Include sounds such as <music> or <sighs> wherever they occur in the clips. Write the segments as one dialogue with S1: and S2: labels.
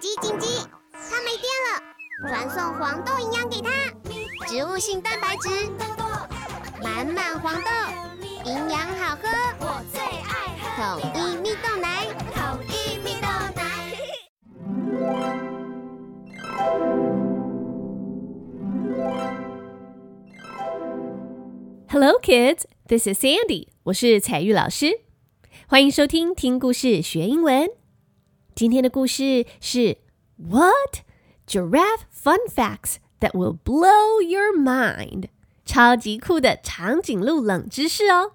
S1: 紧急紧急！它没电了，传送黄豆营养给它，植物性蛋白质，满满黄豆，营养好喝，我最爱喝统一蜜豆奶，统一蜜豆
S2: 奶。Hello, kids. This is Sandy. 我是彩玉老师，欢迎收听听故事学英文。今天的故事是 What Giraffe Fun Facts That Will Blow Your Mind，超级酷的长颈鹿冷知识哦。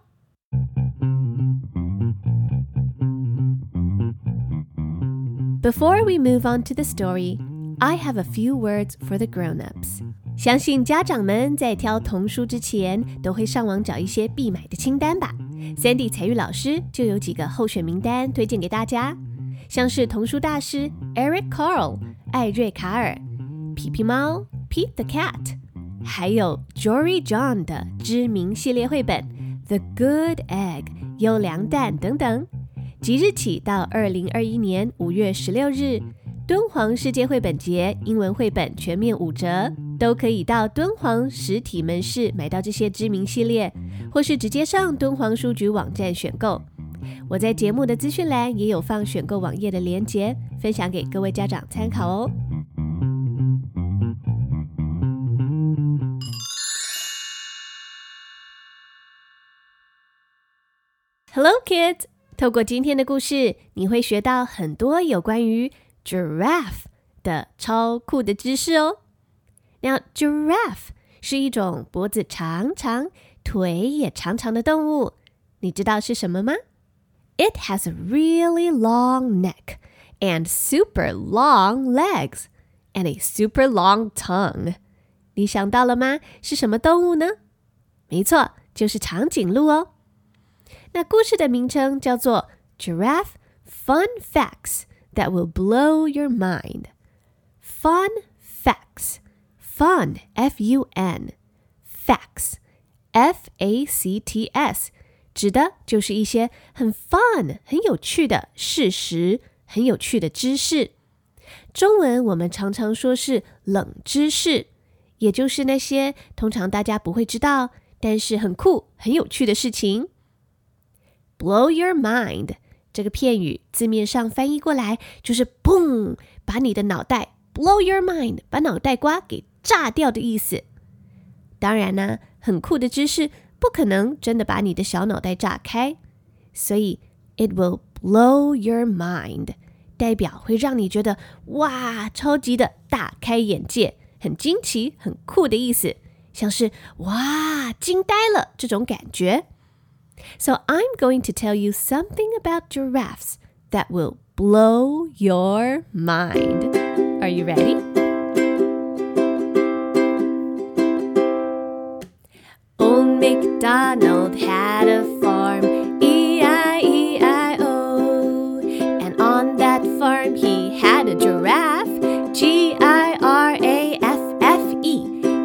S2: Before we move on to the story, I have a few words for the grown-ups. 相信家长们在挑童书之前，都会上网找一些必买的清单吧。Sandy 采聿老师就有几个候选名单推荐给大家。像是童书大师 Eric Carle 艾瑞卡尔、皮皮猫 Pete the Cat，还有 Jory John 的知名系列绘本 The Good Egg 优良蛋等等。即日起到二零二一年五月十六日，敦煌世界绘本节英文绘本全面五折，都可以到敦煌实体门市买到这些知名系列，或是直接上敦煌书局网站选购。我在节目的资讯栏也有放选购网页的链接，分享给各位家长参考哦。Hello, kids！透过今天的故事，你会学到很多有关于 giraffe 的超酷的知识哦。那 giraffe 是一种脖子长长、腿也长长的动物，你知道是什么吗 ？It has a really long neck and super long legs and a super long tongue. 你想到了吗？是什么动物呢？没错，就是长颈鹿哦。那故事的名称叫做《Giraffe Fun Facts That Will Blow Your Mind》。Fun facts, fun, F-U-N, facts, F-A-C-T-S。 指的就是一些很 fun、很有趣的事实，很有趣的知识。中文我们常常说是冷知识，也就是那些通常大家不会知道，但是很酷、很有趣的事情。Blow your mind 这个片语字面上翻译过来就是“嘣”，把你的脑袋 blow your mind，把脑袋瓜给炸掉的意思。当然呢，很酷的知识。不可能真的把你的小脑袋炸开，所以 it will blow your mind 代表会让你觉得哇，超级的大开眼界，很惊奇、很酷的意思，像是哇，惊呆了这种感觉。So I'm going to tell you something about giraffes that will blow your mind. Are you ready? MacDonald had a farm, E-I-E-I-O. And on that farm he had a giraffe, G-I-R-A-F-F-E.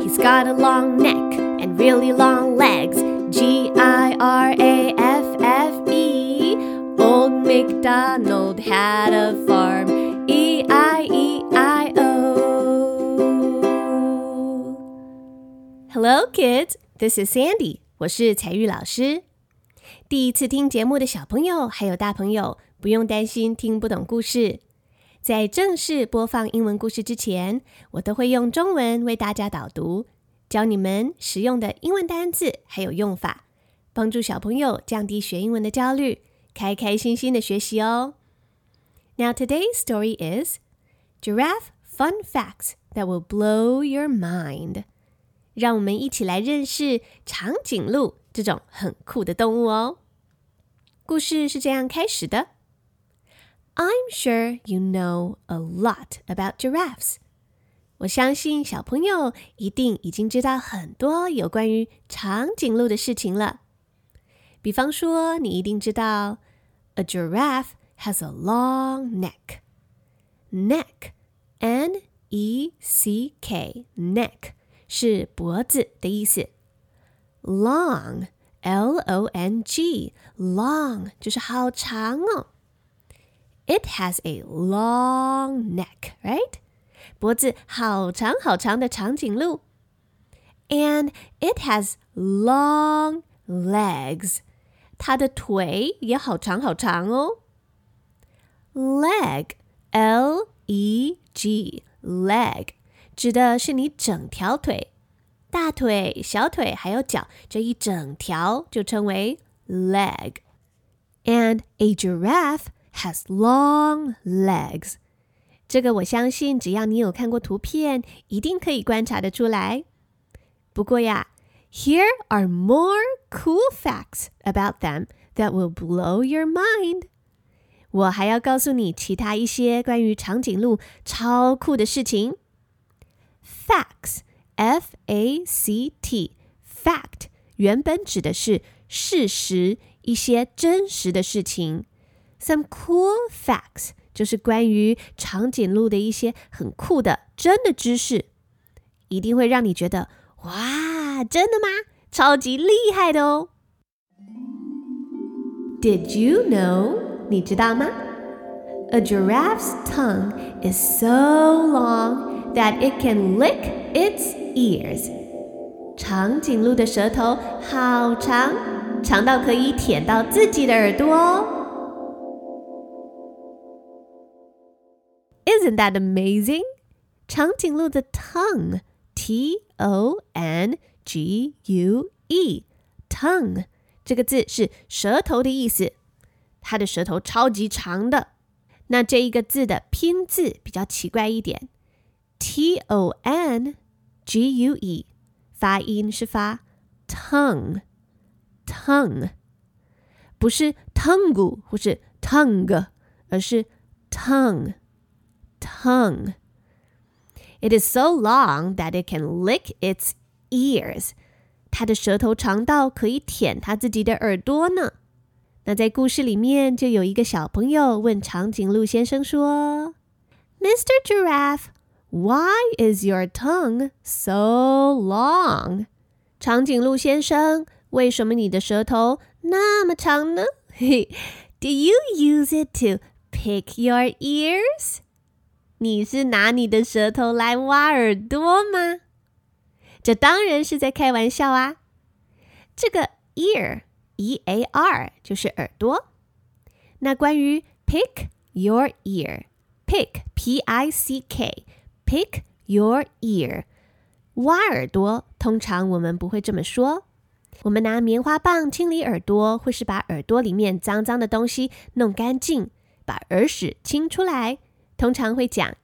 S2: He's got a long neck and really long legs, G-I-R-A-F-F-E. Old MacDonald had a farm, E-I-E-I-O. Hello, kids. This is Sandy. 我是彩玉老师。第一次听节目的小朋友还有大朋友，不用担心听不懂故事。在正式播放英文故事之前，我都会用中文为大家导读，教你们实用的英文单字还有用法，帮助小朋友降低学英文的焦虑，开开心心的学习哦。Now today's story is Giraffe Fun Facts That Will Blow Your Mind. 让我们一起来认识长颈鹿这种很酷的动物哦。故事是这样开始的：I'm sure you know a lot about giraffes。我相信小朋友一定已经知道很多有关于长颈鹿的事情了。比方说，你一定知道，a giraffe has a long neck。neck，N-E-C-K，neck。 是脖子的意思，long，L O N G，long 就是好长哦。 It has a long neck, right? 脖子好长好长的长颈鹿。And it has long legs. 它的腿也好长好长哦。Leg, L-E-G, leg 指的是你整条腿，大腿、小腿还有脚这一整条就称为 leg。And a giraffe has long legs. 这个我相信，只要你有看过图片，一定可以观察得出来。不过呀，Here are more cool facts about them that will blow your mind。我还要告诉你其他一些关于长颈鹿超酷的事情。 Facts，F-A-C-T，fact 原本指的是事实，一些真实的事情。Some cool facts 就是关于长颈鹿的一些很酷的真的知识，一定会让你觉得哇，真的吗？超级厉害的哦！Did you know？你知道吗？A giraffe's tongue is so long that it can lick its ears。长颈鹿的舌头好长，长到可以舔到自己的耳朵哦。Isn't that amazing? 长颈鹿的 tongue, T O N G U E, tongue 这个字是舌头的意思。它的舌头超级长的。那这一个字的拼字比较奇怪一点 ，T O N G U E，发音是发 tongue，tongue，不是 tongue 或是 tongue，而是 tongue。tongue. It is so long that it can lick its ears. 它的舌头长到可以舔它自己的耳朵呢。那在故事里面，就有一个小朋友问长颈鹿先生说：“Mr. Giraffe, why is your tongue so long？” 长颈鹿先生，为什么你的舌头那么长呢？Do <laughs> you use it to pick your ears？你是拿你的舌头来挖耳朵吗？这当然是在开玩笑啊！这个 ear，e a r 就是耳朵。那关于 pick your ear，pick p i c Pick your ear，挖耳朵，通常我们不会这么说。我们拿棉花棒清理耳朵，或是把耳朵里面脏脏的东西弄干净，把耳屎清出来。通常会讲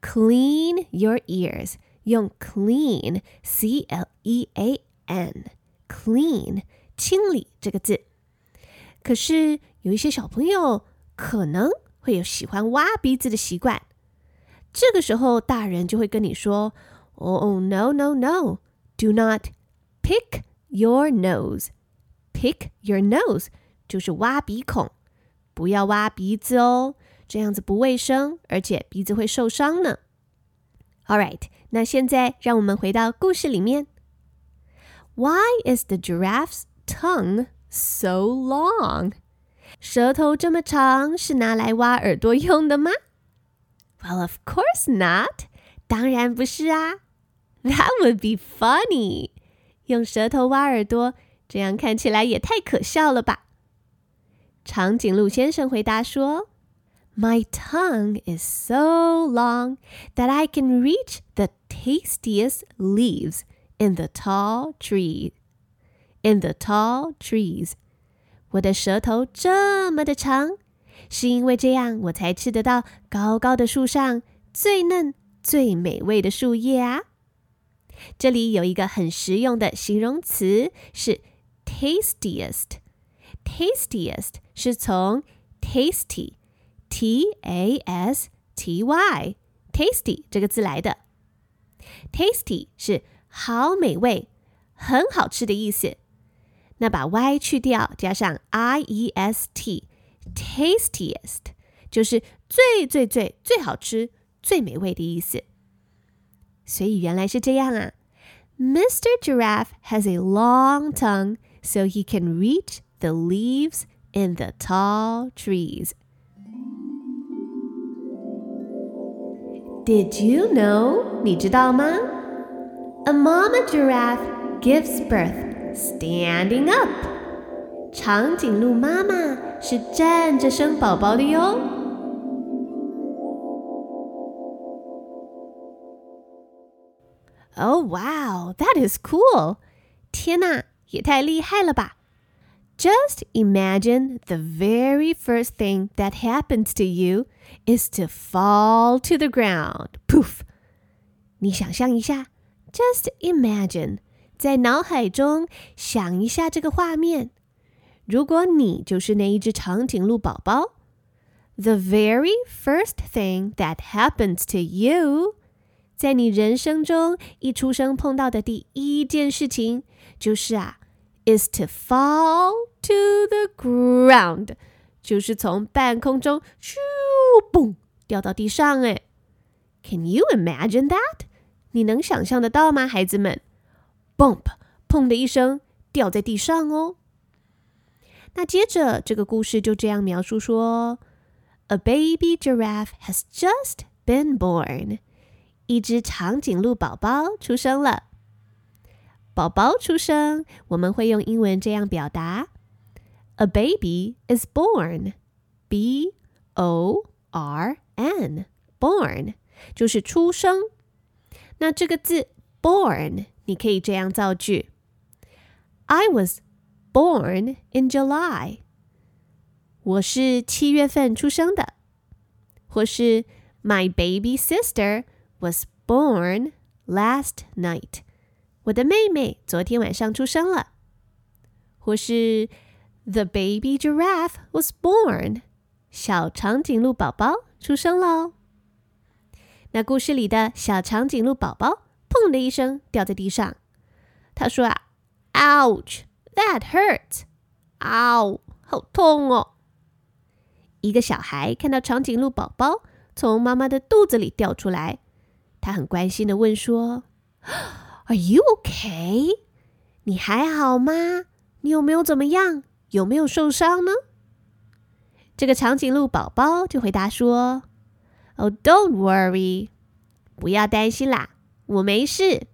S2: clean your ears，用 clean c l e a n clean 清理这个字。可是有一些小朋友可能会有喜欢挖鼻子的习惯，这个时候大人就会跟你说：“Oh no no no, do not pick your nose. Pick your nose 就是挖鼻孔，不要挖鼻子哦。”这样子不卫生，而且鼻子会受伤呢。All right，那现在让我们回到故事里面。Why is the giraffe's tongue so long？舌头这么长是拿来挖耳朵用的吗 ？Well, of course not。当然不是啊。That would be funny。用舌头挖耳朵，这样看起来也太可笑了吧？长颈鹿先生回答说。My tongue is so long that I can reach the tastiest leaves in the tall tree. In the tall trees，我的舌头这么的长， 是因为这样我才吃得到高高的树上最嫩、最美味的树叶啊。这里有一个很实用的形容词是 tastiest。tastiest 是从 tasty。T A S T Y，tasty 这个字来的。tasty 是好美味、很好吃的意思。那把 y 去掉，加上 “i e s t” t，tastiest 就是最最最最好吃、最美味的意思。所以原来是这样啊。Mr. Giraffe has a long tongue, so he can reach the leaves in the tall trees. Did you know？你知道吗？A mama giraffe gives birth standing up。长颈鹿妈妈 是站着生宝宝的哟。Oh wow, that is cool！天哪，也太厉害了吧！just imagine the very first thing that happens to you is to fall to the ground. Poof! 你想象一下，just imagine，在脑海中想一下这个画面。 如果你就是那一只长颈鹿宝宝，the very first thing that happens to you，在你人生中一出生碰到的第一件事情就是啊。is to fall to the ground，就是从半空中咻嘣掉到地上。哎，Can you imagine that？你能想象得到吗，孩子们？Bump，砰的一声掉在地上哦。那接着这个故事就这样描述说：A baby giraffe has just been born，一只长颈鹿宝宝出生了。宝宝出生，我们会用英文这样表达：A baby is born. B O R N born 就是出生。那这个字 born 你可以这样造句：I was born in July. 我是七月份出生的。或是 My baby sister was born last night. 我的妹妹昨天晚上出生了，或是 The baby giraffe was born，小长颈鹿宝宝出生了。那故事里的小长颈鹿宝宝砰的一声掉在地上，他说啊 That hurts，嗷，好痛哦！一个小孩看到长颈鹿宝宝从妈妈的肚子里掉出来，他很关心的问说。Are you okay？你还好吗？你有没有怎么样？有没有受伤呢？这个长颈鹿宝宝就回答说：“Oh, don't worry，不要担心啦，我没事。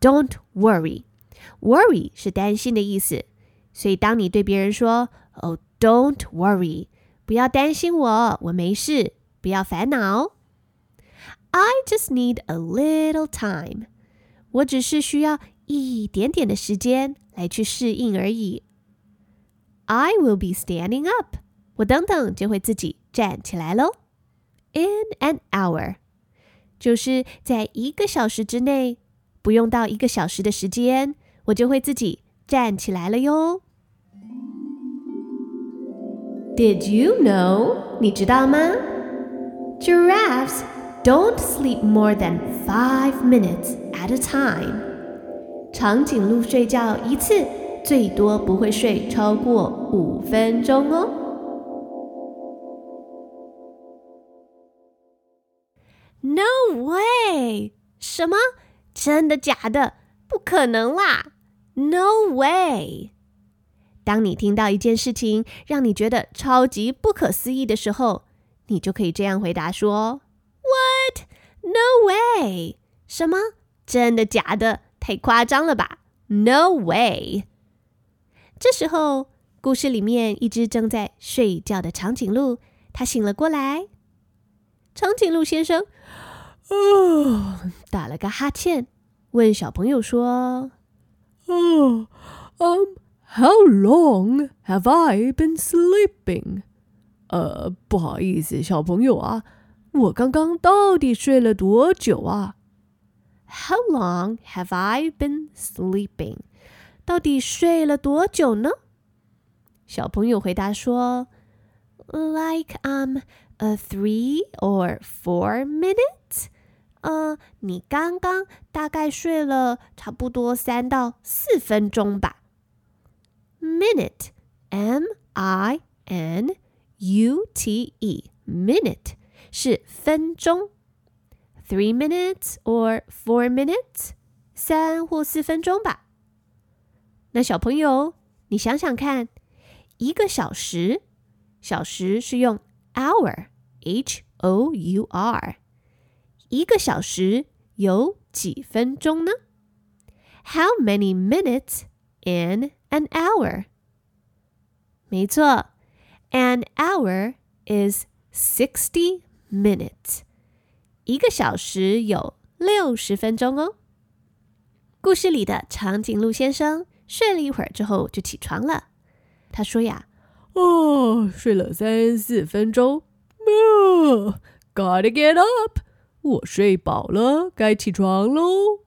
S2: Don't worry.” Worry 是担心的意思，所以当你对别人说 ‘Oh, don't worry’，不要担心我，我没事，不要烦恼。I just need a little time。”我只是需要一点点的时间来去适应而已。I will be standing up。我等等就会自己站起来喽。In an hour，就是在一个小时之内，不用到一个小时的时间，我就会自己站起来了哟。Did you know？你知道吗？Giraffes don't sleep more than five minutes at a time。长颈鹿睡觉一次最多不会睡超过五分钟哦。No way！什么？真的假的？不可能啦 ！No way！当你听到一件事情让你觉得超级不可思议的时候，你就可以这样回答说。What? No way! 什么？真的假的？太夸张了吧？No way! 这时候，故事里面一只正在睡觉的长颈鹿，它醒了过来。长颈鹿先生，哦，打了个哈欠，问小朋友说：“
S3: 哦，Um, how long have I been sleeping？” 呃，不好意思，小朋友啊。我刚刚到底睡了多久啊？
S2: How long have I been sleeping？到底睡了多久呢？小朋友回答说：“Like um, a three or four minutes。 呃，你刚刚大概睡了差不多三到四分钟吧。Minute, M I N U T E, minute。”是分钟，three minutes or four minutes，三或四分钟吧。那小朋友，你想想看，一个小时，小时是用 hour，h o u r，一个小时有几分钟呢？How many minutes in an hour？没错，an hour is sixty minutes。一个小时有六十分钟哦。故事里的长颈鹿先生睡了一会儿之后就起床了。他说呀：“
S3: 哦，睡了三四分钟。哦，Gotta get up！ 我睡饱了，该起床喽。”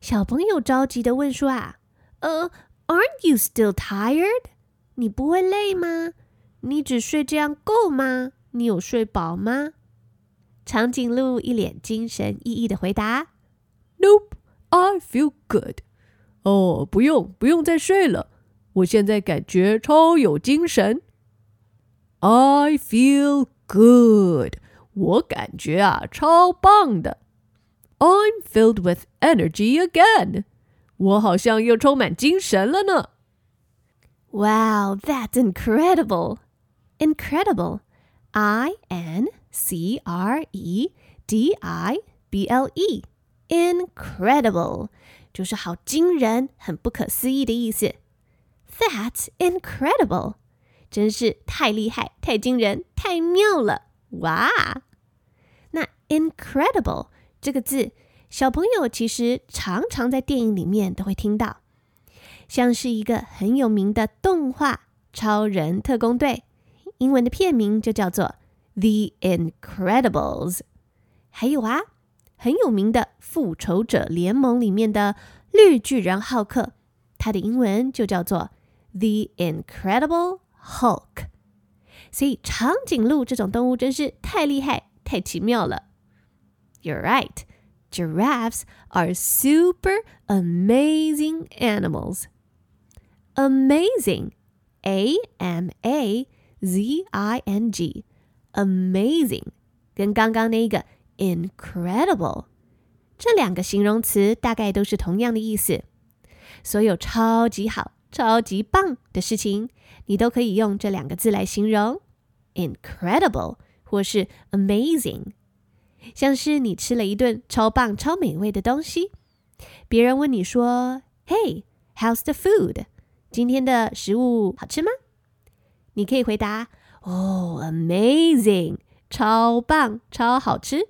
S2: 小朋友着急的问说：“啊，呃，Aren't you still tired？你不会累吗？你只睡这样够吗？你有睡饱吗？”长颈鹿一脸精神奕奕的回答
S3: ：“Nope, I feel good。哦，不用，不用再睡了。我现在感觉超有精神。I feel good。我感觉啊，超棒的。I'm filled with energy again。我好像又充满精神了呢。
S2: Wow, that's incredible! Incredible. I N C R E D I B L E incredible 就是好惊人、很不可思议的意思。That's incredible，真是太厉害、太惊人、太妙了！ 哇，那 incredible 这个字，小朋友其实常常在电影里面都会听到，像是一个很有名的动画《超人特工队》。英文的片名就叫做《The Incredibles》。还有啊，很有名的《复仇者联盟》里面的绿巨人浩克，它的英文就叫做《The Incredible Hulk》。所以长颈鹿这种动物真是太厉害、太奇妙了。You're right. Giraffes are super amazing animals. Amazing. A M A Z I N G，amazing，跟刚刚那个 incredible 这两个形容词大概都是同样的意思。所有超级好、超级棒的事情，你都可以用这两个字来形容 ：incredible 或是 amazing。像是你吃了一顿超棒、超美味的东西，别人问你说：“Hey，how's the food？” 今天的食物好吃吗？你可以回答：“哦，amazing，超棒，超好吃。”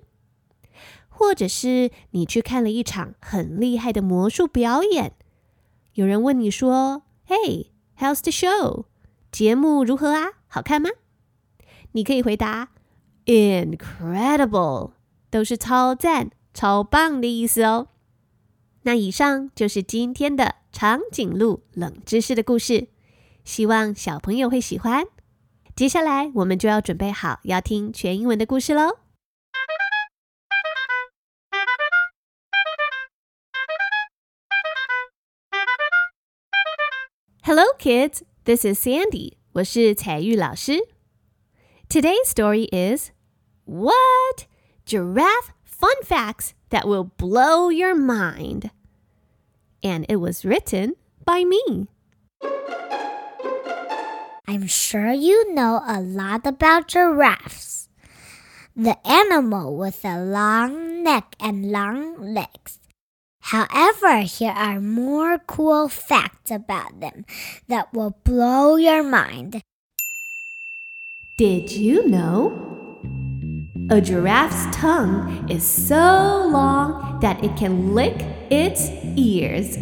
S2: 或者是你去看了一场很厉害的魔术表演，有人问你说：“Hey，how's the show？” 节目如何啊？好看吗？你可以回答：“Incredible，都是超赞、超棒的意思哦。”那以上就是今天的长颈鹿冷知识的故事。希望小朋友会喜欢。接下来，我们就要准备好要听全英文的故事喽。Hello, kids. This is Sandy. 我是彩玉老师。Today's story is What Giraffe Fun Facts That Will Blow Your Mind. And it was written by me.
S4: I'm sure you know a lot about giraffes. The animal with a long neck and long legs. However, here are more cool facts about them that will blow your mind.
S2: Did you know? A giraffe's tongue is so long that it can lick its ears.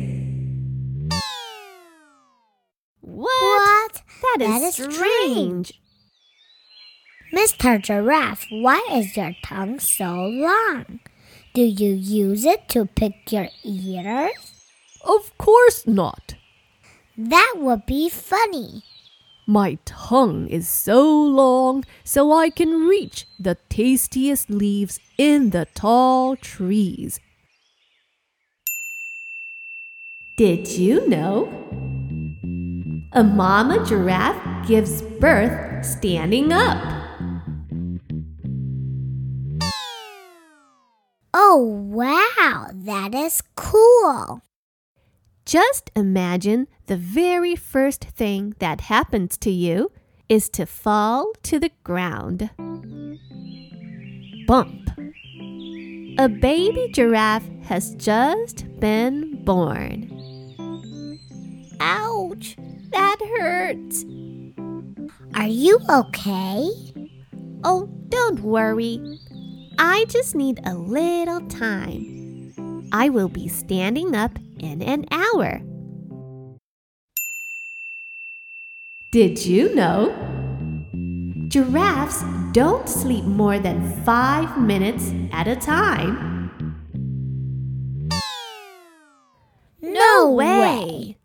S2: That is, that is strange. strange.
S4: Mr. Giraffe, why is your tongue so long? Do you use it to pick your ears?
S3: Of course not.
S4: That would be funny.
S3: My tongue is so long so I can reach the tastiest leaves in the tall trees.
S2: Did you know? A mama giraffe gives birth standing up.
S4: Oh, wow, that is cool.
S2: Just imagine the very first thing that happens to you is to fall to the ground. Bump. A baby giraffe has just been born. Ouch! That hurts.
S4: Are you okay?
S2: Oh, don't worry. I just need a little time. I will be standing up in an hour. Did you know? Giraffes don't sleep more than five minutes at a time.
S4: No
S2: way.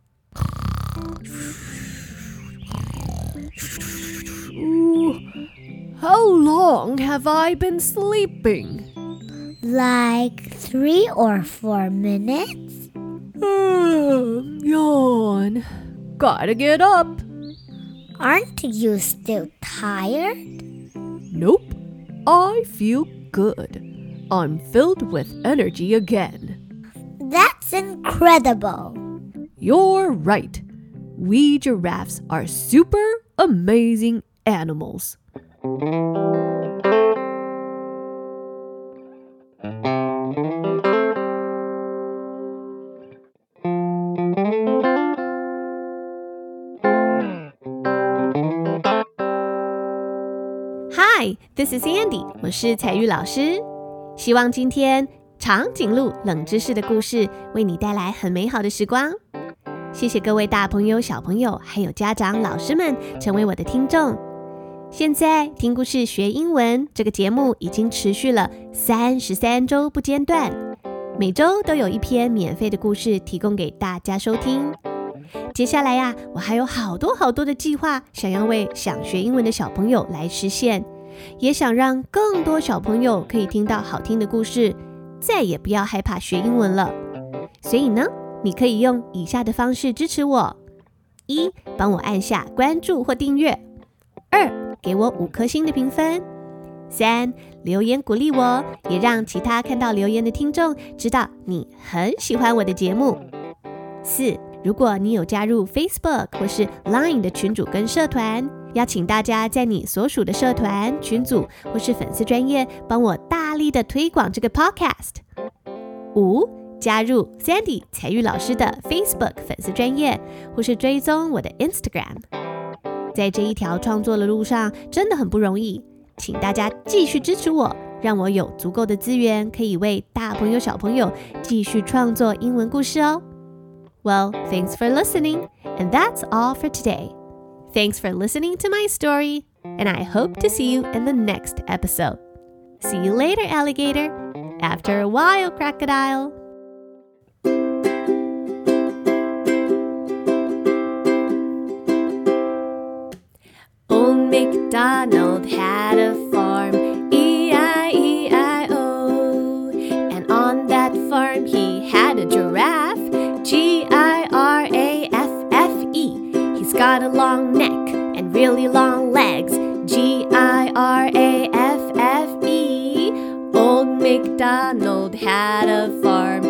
S3: Ooh, how long have I been sleeping?
S4: Like three or four minutes? <sighs>
S3: Yawn. Gotta get up.
S4: Aren't you still tired?
S3: Nope. I feel good. I'm filled with energy again.
S4: That's incredible.
S3: You're right. We giraffes are super amazing animals.
S2: Hi, this is Andy，我是彩玉老师。希望今天长颈鹿冷知识的故事为你带来很美好的时光。谢谢各位大朋友、小朋友，还有家长、老师们成为我的听众。现在听故事学英文这个节目已经持续了三十三周不间断，每周都有一篇免费的故事提供给大家收听。接下来呀，我还有好多好多的计划，想要为想学英文的小朋友来实现，也想让更多小朋友可以听到好听的故事，再也不要害怕学英文了。所以呢，你可以用以下的方式支持我：一，帮我按下关注或订阅；二，给我五颗星的评分；三，留言鼓励我，也让其他看到留言的听众知道你很喜欢我的节目；四。如果你有加入 Facebook 或是 Line 的群组跟社团，邀请大家在你所属的社团群组或是粉丝专业帮我大力的推广这个 Podcast。五，加入 Sandy 彩玉老师的 Facebook 粉丝专业，或是追踪我的 Instagram。在这一条创作的路上，真的很不容易，请大家继续支持我，让我有足够的资源，可以为大朋友小朋友继续创作英文故事哦。Well, thanks for listening, and that's all for today. Thanks for listening to my story, and I hope to see you in the next episode. See you later, alligator. After a while, crocodile. Old MacDonald had a farm, E-I-E-I-O. And on that farm he had a giraffe, G-I-R-A-F-F-E. He's got a long really long legs, G-I-R-A-F-F-E. Old MacDonald had a farm,